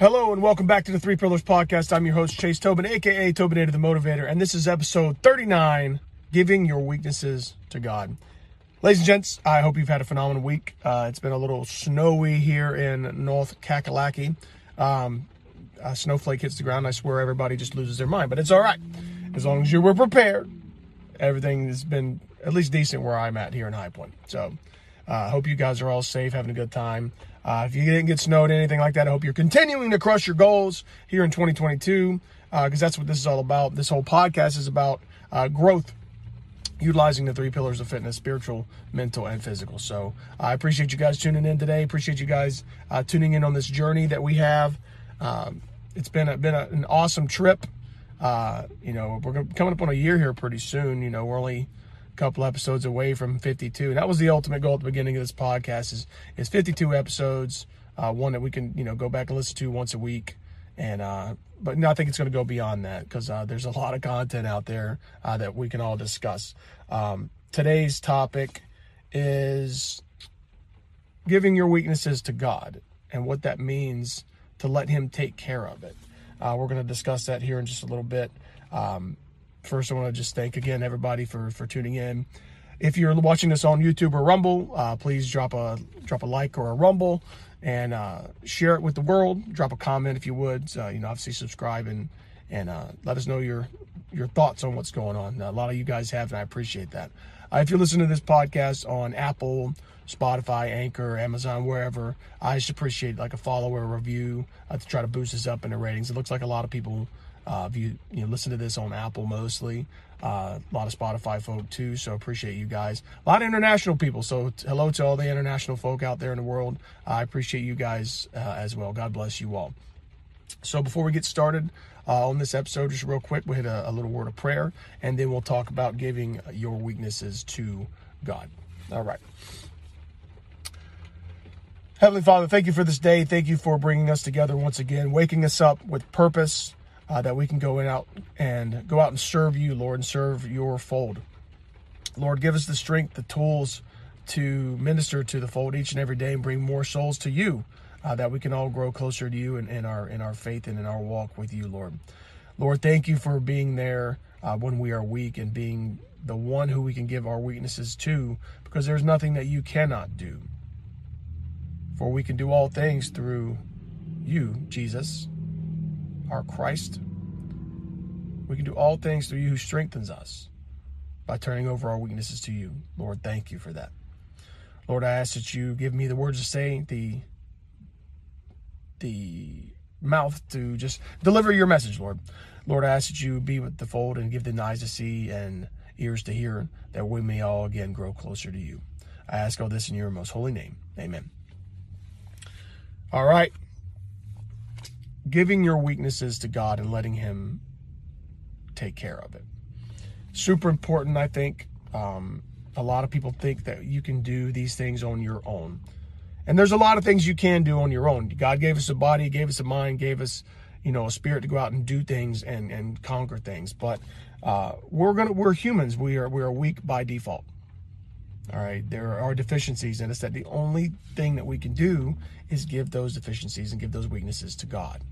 Hello and welcome back to the Three Pillars Podcast. I'm your host, Chase Tobin, aka Tobinator the Motivator, and this is episode 39 Giving Your Weaknesses to God. Ladies and gents, I hope you've had a phenomenal week. Uh, it's been a little snowy here in North Kakalaki. Um, a snowflake hits the ground. I swear everybody just loses their mind, but it's all right. As long as you were prepared, everything has been at least decent where I'm at here in High Point. So I uh, hope you guys are all safe, having a good time. Uh, if you didn't get snowed, or anything like that, I hope you're continuing to crush your goals here in 2022 because uh, that's what this is all about. This whole podcast is about uh, growth, utilizing the three pillars of fitness spiritual, mental, and physical. So I appreciate you guys tuning in today. Appreciate you guys uh, tuning in on this journey that we have. Um, it's been, a, been a, an awesome trip. Uh, you know, we're coming up on a year here pretty soon. You know, we're only couple episodes away from 52. That was the ultimate goal at the beginning of this podcast is is 52 episodes, uh, one that we can you know go back and listen to once a week. And uh, but no, I think it's going to go beyond that because uh, there's a lot of content out there uh, that we can all discuss. Um, today's topic is giving your weaknesses to God and what that means to let Him take care of it. Uh, we're going to discuss that here in just a little bit. Um, first, I want to just thank again everybody for for tuning in. If you're watching this on YouTube or Rumble, uh, please drop a drop a like or a Rumble and uh, share it with the world. Drop a comment if you would. Uh, you know, obviously subscribe and and uh, let us know your your thoughts on what's going on. a lot of you guys have, and I appreciate that. Uh, if you're listening to this podcast on Apple, Spotify, Anchor, Amazon, wherever, I just appreciate like a follow or a review uh, to try to boost us up in the ratings. It looks like a lot of people uh, if you you know, listen to this on Apple mostly, uh, a lot of Spotify folk too. So appreciate you guys. A lot of international people. So t- hello to all the international folk out there in the world. I appreciate you guys uh, as well. God bless you all. So before we get started uh, on this episode, just real quick, we'll hit a, a little word of prayer, and then we'll talk about giving your weaknesses to God. All right. Heavenly Father, thank you for this day. Thank you for bringing us together once again, waking us up with purpose uh, that we can go out and go out and serve you, Lord, and serve your fold. Lord, give us the strength, the tools to minister to the fold each and every day and bring more souls to you, uh, that we can all grow closer to you in, in, our in our faith and in our walk with you, Lord. Lord, thank you for being there uh, when we are weak and being the one who we can give our weaknesses to, because there's nothing that you cannot do. For we can do all things through you, Jesus, our Christ. We can do all things through you who strengthens us by turning over our weaknesses to you. Lord, thank you for that. Lord, I ask that you give me the words to say, the the mouth to just deliver your message, Lord. Lord, I ask that you be with the fold and give them eyes to see and ears to hear, that we may all again grow closer to you. I ask all this in your most holy name. Amen. All right giving your weaknesses to God and letting Him take care of it. Super important, I think. Um, a lot of people think that you can do these things on your own. And there's a lot of things you can do on your own. God gave us a body, gave us a mind, gave us, you know, a spirit to go out and do things and, and conquer things. But uh, we're gonna we're humans. We are we are weak by default. All right, there are deficiencies, and it's that the only thing that we can do is give those deficiencies and give those weaknesses to God.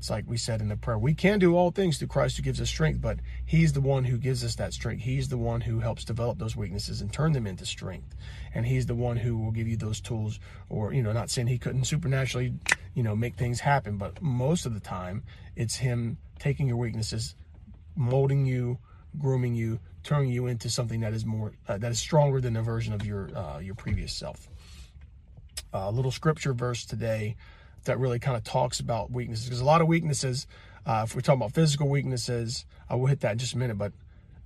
It's like we said in the prayer, we can do all things through Christ who gives us strength, but He's the one who gives us that strength. He's the one who helps develop those weaknesses and turn them into strength. And He's the one who will give you those tools, or, you know, not saying He couldn't supernaturally, you know, make things happen, but most of the time, it's Him taking your weaknesses, molding you, grooming you, turning you into something that is more, uh, that is stronger than the version of your, uh, your previous self. A uh, little scripture verse today that really kind of talks about weaknesses because a lot of weaknesses, uh, if we're talking about physical weaknesses, I will hit that in just a minute, but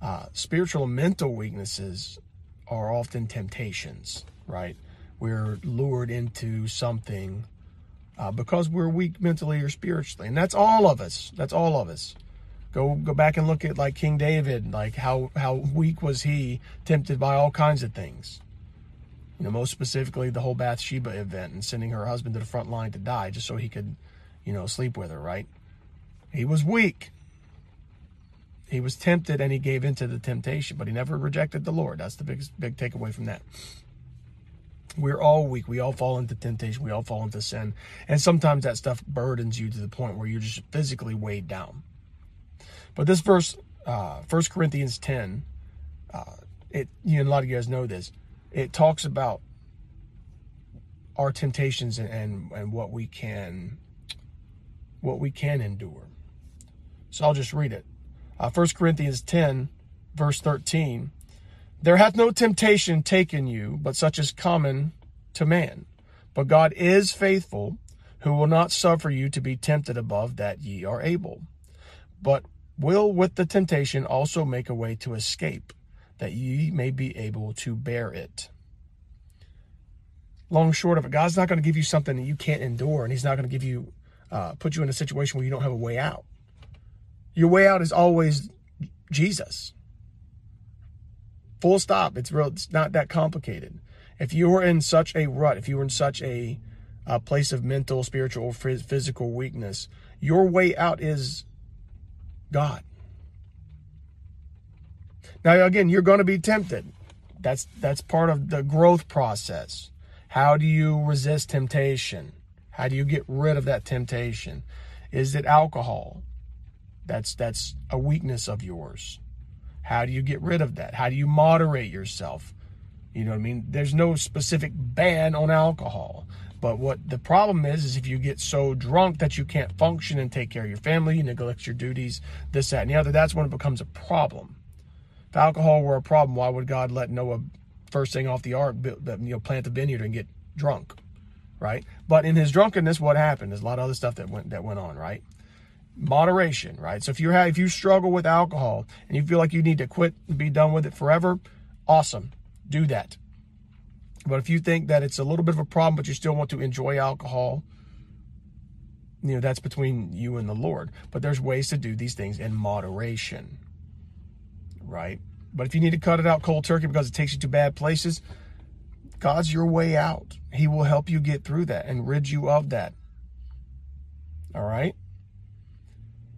uh, spiritual and mental weaknesses are often temptations, right? We're lured into something uh, because we're weak mentally or spiritually, and that's all of us. That's all of us. Go go back and look at like King David, like how how weak was he, tempted by all kinds of things you know, most specifically the whole Bathsheba event and sending her husband to the front line to die just so he could, you know, sleep with her, right? He was weak. He was tempted and he gave into the temptation, but he never rejected the Lord. That's the big, big takeaway from that. We're all weak. We all fall into temptation. We all fall into sin. And sometimes that stuff burdens you to the point where you're just physically weighed down. But this verse, uh, 1 Corinthians 10, uh, it you know, a lot of you guys know this. It talks about our temptations and, and, and what we can what we can endure. So I'll just read it. Uh, 1 Corinthians 10, verse 13. There hath no temptation taken you, but such as common to man. But God is faithful, who will not suffer you to be tempted above that ye are able, but will with the temptation also make a way to escape, that ye may be able to bear it. Long short of it, God's not going to give you something that you can't endure, and He's not going to give you, uh, put you in a situation where you don't have a way out. Your way out is always Jesus. Full stop. It's real. It's not that complicated. If you were in such a rut, if you were in such a, a place of mental, spiritual, or physical weakness, your way out is God. Now, again, you're going to be tempted. That's that's part of the growth process. How do you resist temptation? How do you get rid of that temptation? Is it alcohol? That's that's a weakness of yours. How do you get rid of that? How do you moderate yourself? You know what I mean? There's no specific ban on alcohol. But what the problem is, is if you get so drunk that you can't function and take care of your family, you neglect your duties, this, that, and the other, that's when it becomes a problem. If alcohol were a problem, why would God let Noah first thing off the ark, you know, plant the vineyard and get drunk, right? But in his drunkenness, what happened? There's a lot of other stuff that went that went on, right? moderation, right? So if you have if you struggle with alcohol and you feel like you need to quit and be done with it forever, awesome. Do that. But if you think that it's a little bit of a problem but you still want to enjoy alcohol, you know, that's between you and the Lord. But there's ways to do these things in moderation. Right? But if you need to cut it out cold turkey because it takes you to bad places, God's your way out. He will help you get through that and rid you of that. All right?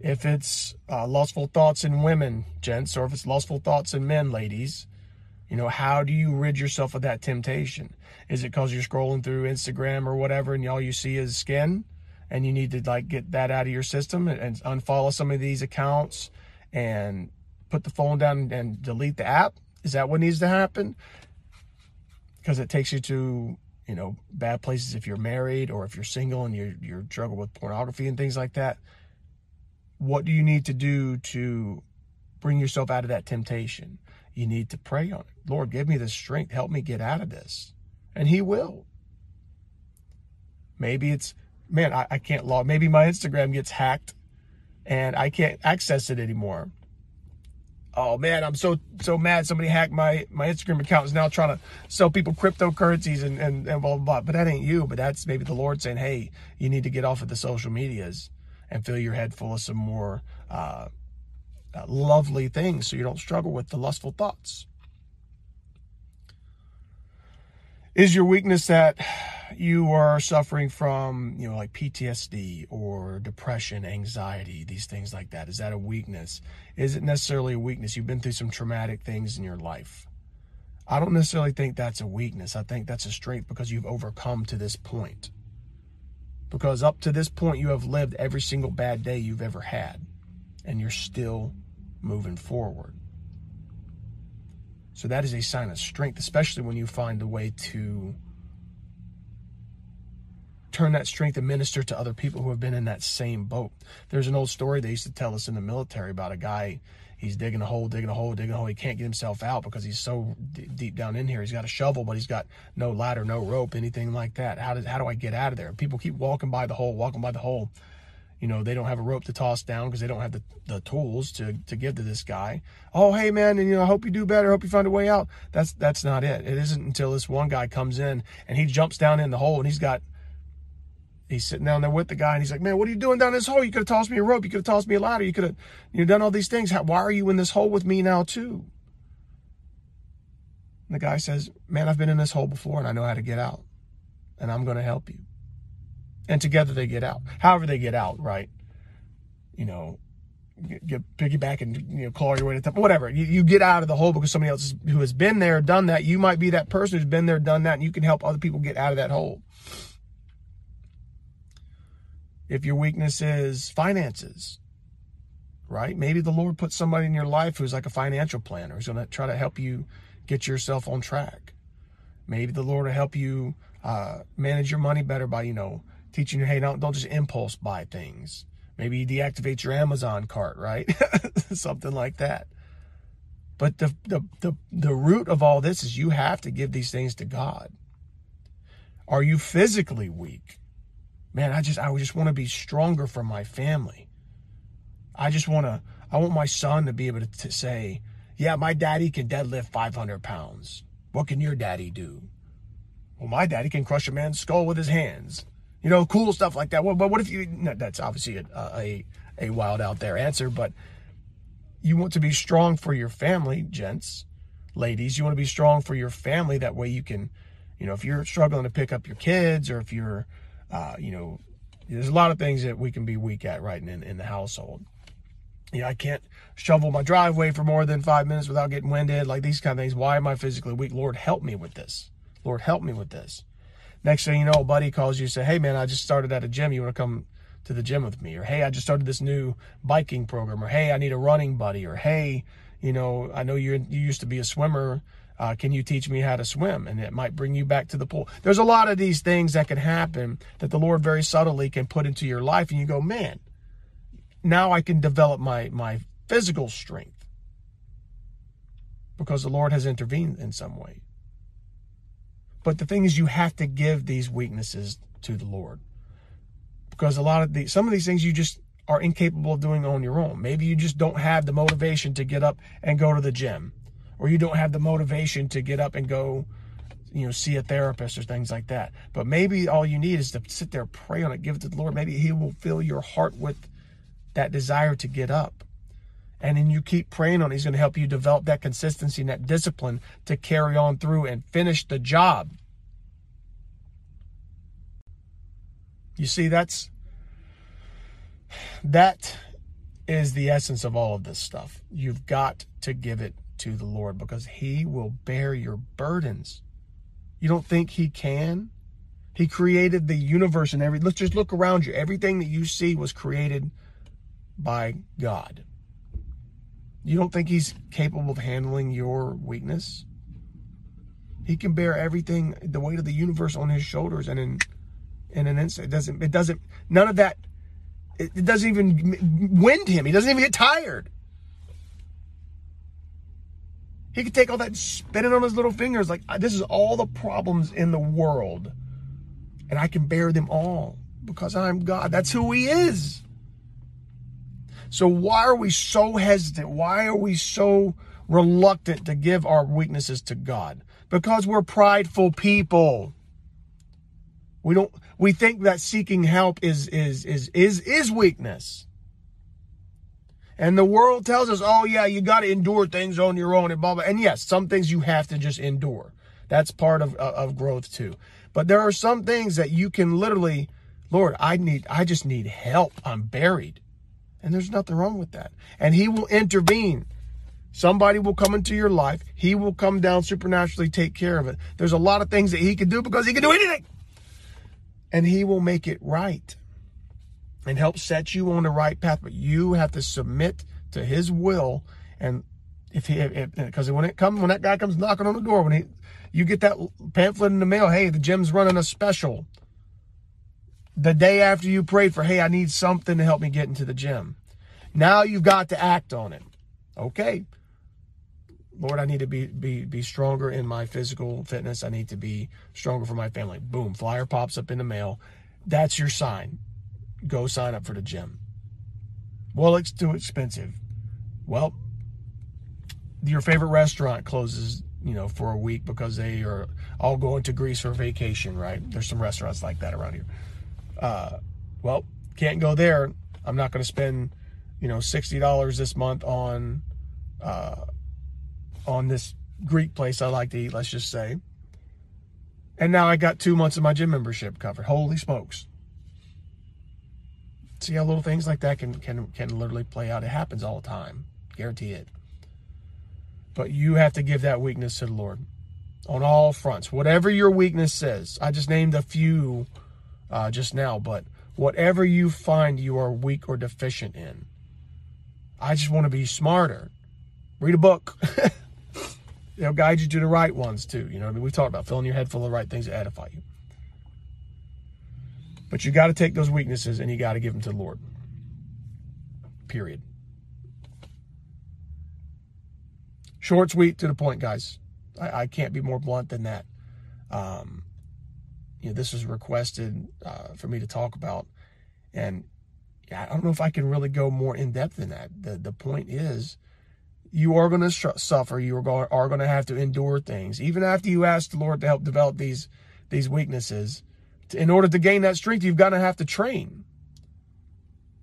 if it's uh, lustful thoughts in women, gents, or if it's lustful thoughts in men, ladies, you know, how do you rid yourself of that temptation? Is it because you're scrolling through Instagram or whatever and all you see is skin and you need to like get that out of your system and, unfollow some of these accounts and put the phone down and delete the app? Is that what needs to happen? Because it takes you to, you know, bad places if you're married or if you're single and you're, you're struggle with pornography and things like that what do you need to do to bring yourself out of that temptation? You need to pray on it. Lord, give me the strength. Help me get out of this. And He will. Maybe it's, man, I, I can't log. Maybe my Instagram gets hacked and I can't access it anymore. Oh man, I'm so so mad. Somebody hacked my my Instagram account. Is now trying to sell people cryptocurrencies and and, and blah, blah blah. But that ain't you. But that's maybe the Lord saying, hey, you need to get off of the social medias and fill your head full of some more uh, Uh, lovely things so you don't struggle with the lustful thoughts. Is your weakness that you are suffering from, you know, like PTSD or depression, anxiety, these things like that? Is that a weakness? Is it necessarily a weakness? You've been through some traumatic things in your life. I don't necessarily think that's a weakness. I think that's a strength because you've overcome to this point. Because up to this point, you have lived every single bad day you've ever had, and you're still moving forward. So that is a sign of strength, especially when you find a way to turn that strength and minister to other people who have been in that same boat. There's an old story they used to tell us in the military about a guy he's digging a hole, digging a hole, digging a hole. He can't get himself out because he's so d- deep down in here. He's got a shovel, but he's got no ladder, no rope, anything like that. How does how do I get out of there? People keep walking by the hole, walking by the hole. You know, they don't have a rope to toss down because they don't have the, the tools to, to give to this guy. Oh, hey man, and you know, I hope you do better. I hope you find a way out. That's that's not it. It isn't until this one guy comes in and he jumps down in the hole and he's got he's sitting down there with the guy and he's like, man, what are you doing down this hole? You could have tossed me a rope. You could have tossed me a ladder. You could have you know, done all these things. How, why are you in this hole with me now too? And the guy says, man, I've been in this hole before and I know how to get out and I'm going to help you. And together they get out. However they get out, right? You know, get piggyback and you know claw your way to the top, whatever. You, you get out of the hole because somebody else who has been there, done that. You might be that person who's been there, done that, and you can help other people get out of that hole. If your weakness is finances, right? Maybe the Lord put somebody in your life who's like a financial planner, who's going to try to help you get yourself on track. Maybe the Lord will help you uh, manage your money better by, you know, teaching you, hey, don't, don't just impulse buy things. Maybe deactivate your Amazon cart, right? Something like that. But the, the, the, the root of all this is you have to give these things to God. Are you physically weak? Man, I just I just want to be stronger for my family. I just want to, I want my son to be able to, to say, yeah, my daddy can deadlift 500 pounds. What can your daddy do? Well, my daddy can crush a man's skull with his hands. You know, cool stuff like that. But what if you, no, that's obviously a, a, a wild out there answer, but you want to be strong for your family, gents, ladies. You want to be strong for your family. That way you can, you know, if you're struggling to pick up your kids or if you're, uh, you know, there's a lot of things that we can be weak at right in, in the household you know, I can't shovel my driveway for more than five minutes without getting winded, like these kind of things. Why am I physically weak? Lord, help me with this. Lord, help me with this. Next thing you know, a buddy calls you and say, Hey man, I just started at a gym. You want to come to the gym with me? Or hey, I just started this new biking program. Or hey, I need a running buddy. Or hey, you know, I know you you used to be a swimmer. Uh, can you teach me how to swim? And it might bring you back to the pool. There's a lot of these things that can happen that the Lord very subtly can put into your life, and you go, man, now I can develop my, my physical strength because the Lord has intervened in some way. But the thing is, you have to give these weaknesses to the Lord because a lot of the some of these things you just are incapable of doing on your own. Maybe you just don't have the motivation to get up and go to the gym, or you don't have the motivation to get up and go, you know, see a therapist or things like that. But maybe all you need is to sit there, pray on it, give it to the Lord. Maybe He will fill your heart with that desire to get up. And then you keep praying on it. He's going to help you develop that consistency and that discipline to carry on through and finish the job. You see, that's that is the essence of all of this stuff. You've got to give it to the Lord because He will bear your burdens. You don't think He can? He created the universe and every. Let's just look around you. Everything that you see was created by God. You don't think he's capable of handling your weakness? He can bear everything, the weight of the universe on his shoulders and in in an instant. It doesn't it doesn't none of that it, it doesn't even wind him. He doesn't even get tired. He could take all that spinning on his little fingers like this is all the problems in the world. And I can bear them all because I'm God. That's who he is. So why are we so hesitant? Why are we so reluctant to give our weaknesses to God? Because we're prideful people. We don't we think that seeking help is is is is is weakness. And the world tells us, "Oh yeah, you got to endure things on your own and blah blah." And yes, some things you have to just endure. That's part of uh, of growth too. But there are some things that you can literally, Lord, I need I just need help. I'm buried. And there's nothing wrong with that. And he will intervene. Somebody will come into your life. He will come down supernaturally, take care of it. There's a lot of things that he can do because he can do anything. And he will make it right and help set you on the right path. But you have to submit to his will. And if he, because when it comes, when that guy comes knocking on the door, when he, you get that pamphlet in the mail, hey, the gym's running a special the day after you prayed for, hey, I need something to help me get into the gym. Now you've got to act on it. Okay. Lord, I need to be, be, be stronger in my physical fitness. I need to be stronger for my family. Boom, flyer pops up in the mail. That's your sign. Go sign up for the gym. Well, it's too expensive. Well, your favorite restaurant closes, you know, for a week because they are all going to Greece for vacation, right? There's some restaurants like that around here uh, well, can't go there. I'm not going to spend, you know, sixty dollars this month on, uh, on this Greek place I like to eat. Let's just say. And now I got two months of my gym membership covered. Holy smokes! See how little things like that can can can literally play out. It happens all the time. Guarantee it. But you have to give that weakness to the Lord on all fronts. Whatever your weakness is, I just named a few uh, just now, but whatever you find you are weak or deficient in, I just want to be smarter. Read a book. They'll guide you to the right ones too. You know, I mean, we talked about filling your head full of the right things that edify you. But you got to take those weaknesses and you got to give them to the Lord. Period. Short, sweet, to the point, guys. I, I can't be more blunt than that. Um, know, this was requested uh, for me to talk about, and I don't know if I can really go more in depth than that. The the point is, you are going to suffer. You are going are going to have to endure things, even after you ask the Lord to help develop these these weaknesses. In order to gain that strength, you've got to have to train.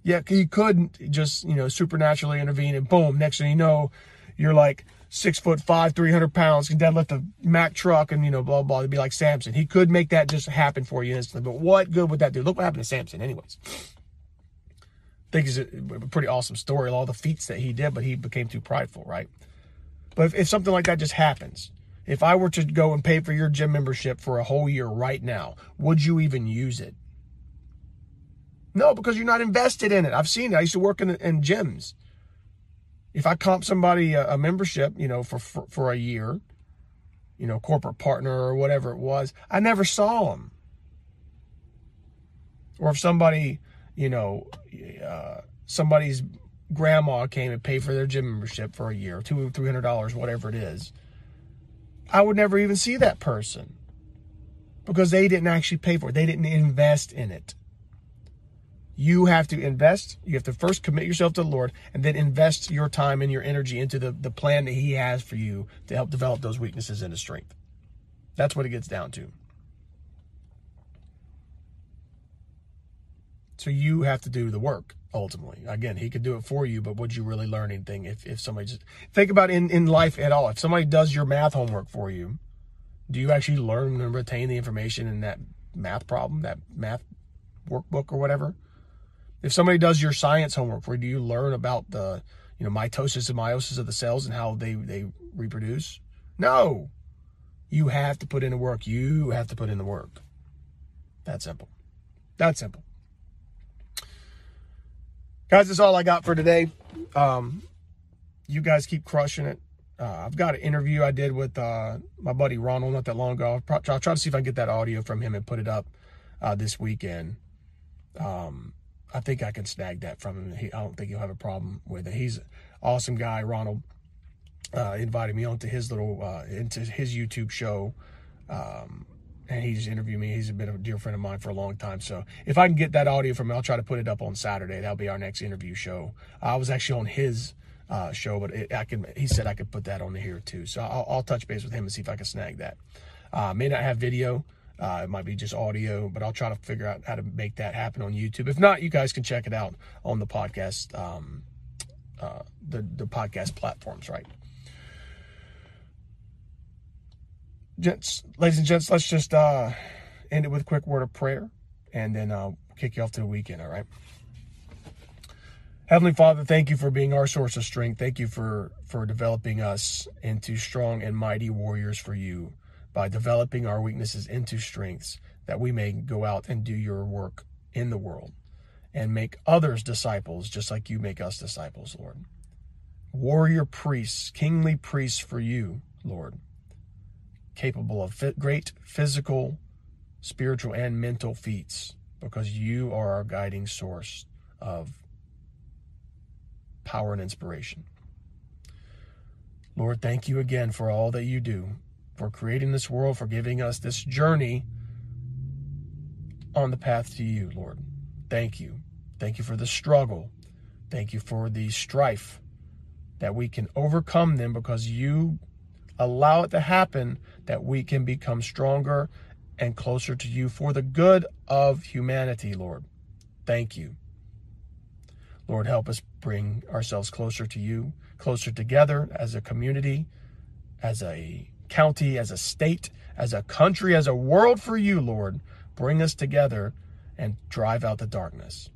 Yeah, you couldn't just you know supernaturally intervene, and boom, next thing you know, you're like six foot five, 300 pounds, can deadlift a Mack truck and, you know, blah, blah, to be like Samson. He could make that just happen for you instantly. But what good would that do? Look what happened to Samson, anyways. I think it's a pretty awesome story, all the feats that he did, but he became too prideful, right? But if, if something like that just happens, if I were to go and pay for your gym membership for a whole year right now, would you even use it? No, because you're not invested in it. I've seen it. I used to work in, in gyms if I comp somebody a, a membership, you know, for, for, for a year, you know, corporate partner or whatever it was, I never saw them. Or if somebody, you know, uh, somebody's grandma came and paid for their gym membership for a year, two, or three hundred dollars, whatever it is, I would never even see that person because they didn't actually pay for it. They didn't invest in it. You have to invest. You have to first commit yourself to the Lord and then invest your time and your energy into the, the plan that He has for you to help develop those weaknesses into strength. That's what it gets down to. So you have to do the work ultimately. Again, he could do it for you, but would you really learn anything if, if somebody just think about in, in life at all? If somebody does your math homework for you, do you actually learn and retain the information in that math problem, that math workbook or whatever? If somebody does your science homework, where do you learn about the, you know, mitosis and meiosis of the cells and how they, they reproduce? No. You have to put in the work. You have to put in the work. That simple. That simple. Guys, that's all I got for today. Um, you guys keep crushing it. Uh, I've got an interview I did with uh, my buddy Ronald not that long ago. I'll, pro- I'll, try to see if I can get that audio from him and put it up uh, this weekend. Um, I think I can snag that from him. He, I don't think he'll have a problem with it. He's awesome guy. Ronald uh, invited me onto his little uh, into his YouTube show, um, and he's interviewed me. He's been a dear friend of mine for a long time. So if I can get that audio from him, I'll try to put it up on Saturday. That'll be our next interview show. I was actually on his uh, show, but it, I can. He said I could put that on here too. So I'll, I'll, touch base with him and see if I can snag that. Uh, may not have video. Uh, it might be just audio, but I'll try to figure out how to make that happen on YouTube. If not, you guys can check it out on the podcast, um, uh, the the podcast platforms, right? Gents, ladies and gents, let's just uh, end it with a quick word of prayer, and then uh, kick you off to the weekend. All right. Heavenly Father, thank you for being our source of strength. Thank you for for developing us into strong and mighty warriors for you by developing our weaknesses into strengths that we may go out and do your work in the world and make others disciples just like you make us disciples, Lord. Warrior priests, kingly priests for you, Lord, capable of great physical, spiritual, and mental feats because you are our guiding source of power and inspiration. Lord, thank you again for all that you do for creating this world, for giving us this journey on the path to you, Lord. Thank you. Thank you for the struggle. Thank you for the strife that we can overcome them because you allow it to happen that we can become stronger and closer to you for the good of humanity, Lord. Thank you. Lord, help us bring ourselves closer to you, closer together as a community, as a county, as a state, as a country, as a world for you, Lord. Bring us together and drive out the darkness.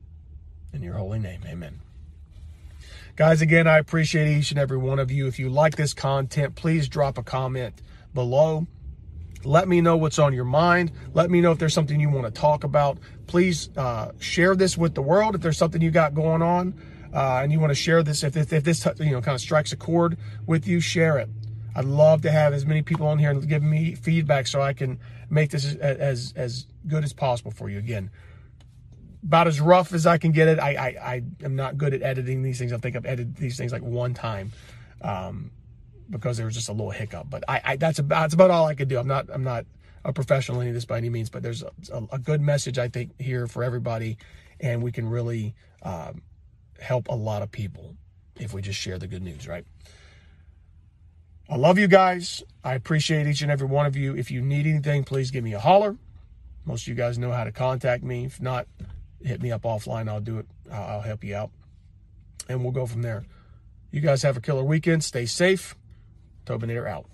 In your holy name, amen. Guys, again, I appreciate each and every one of you. If you like this content, please drop a comment below. Let me know what's on your mind. Let me know if there's something you want to talk about. Please uh, share this with the world if there's something you got going on uh, and you want to share this. If, if, if this you know kind of strikes a chord with you, share it. I'd love to have as many people on here and give me feedback so I can make this as, as, good as possible for you. Again, about as rough as I can get it. I, I, I am not good at editing these things. I think I've edited these things like one time. Um, because there was just a little hiccup. But I, I that's about that's about all I could do. I'm not I'm not a professional in this by any means, but there's a, a good message I think here for everybody, and we can really um, help a lot of people if we just share the good news, right? I love you guys. I appreciate each and every one of you. If you need anything, please give me a holler. Most of you guys know how to contact me. If not, hit me up offline. I'll do it. I'll help you out. And we'll go from there. You guys have a killer weekend. Stay safe. Tobinator out.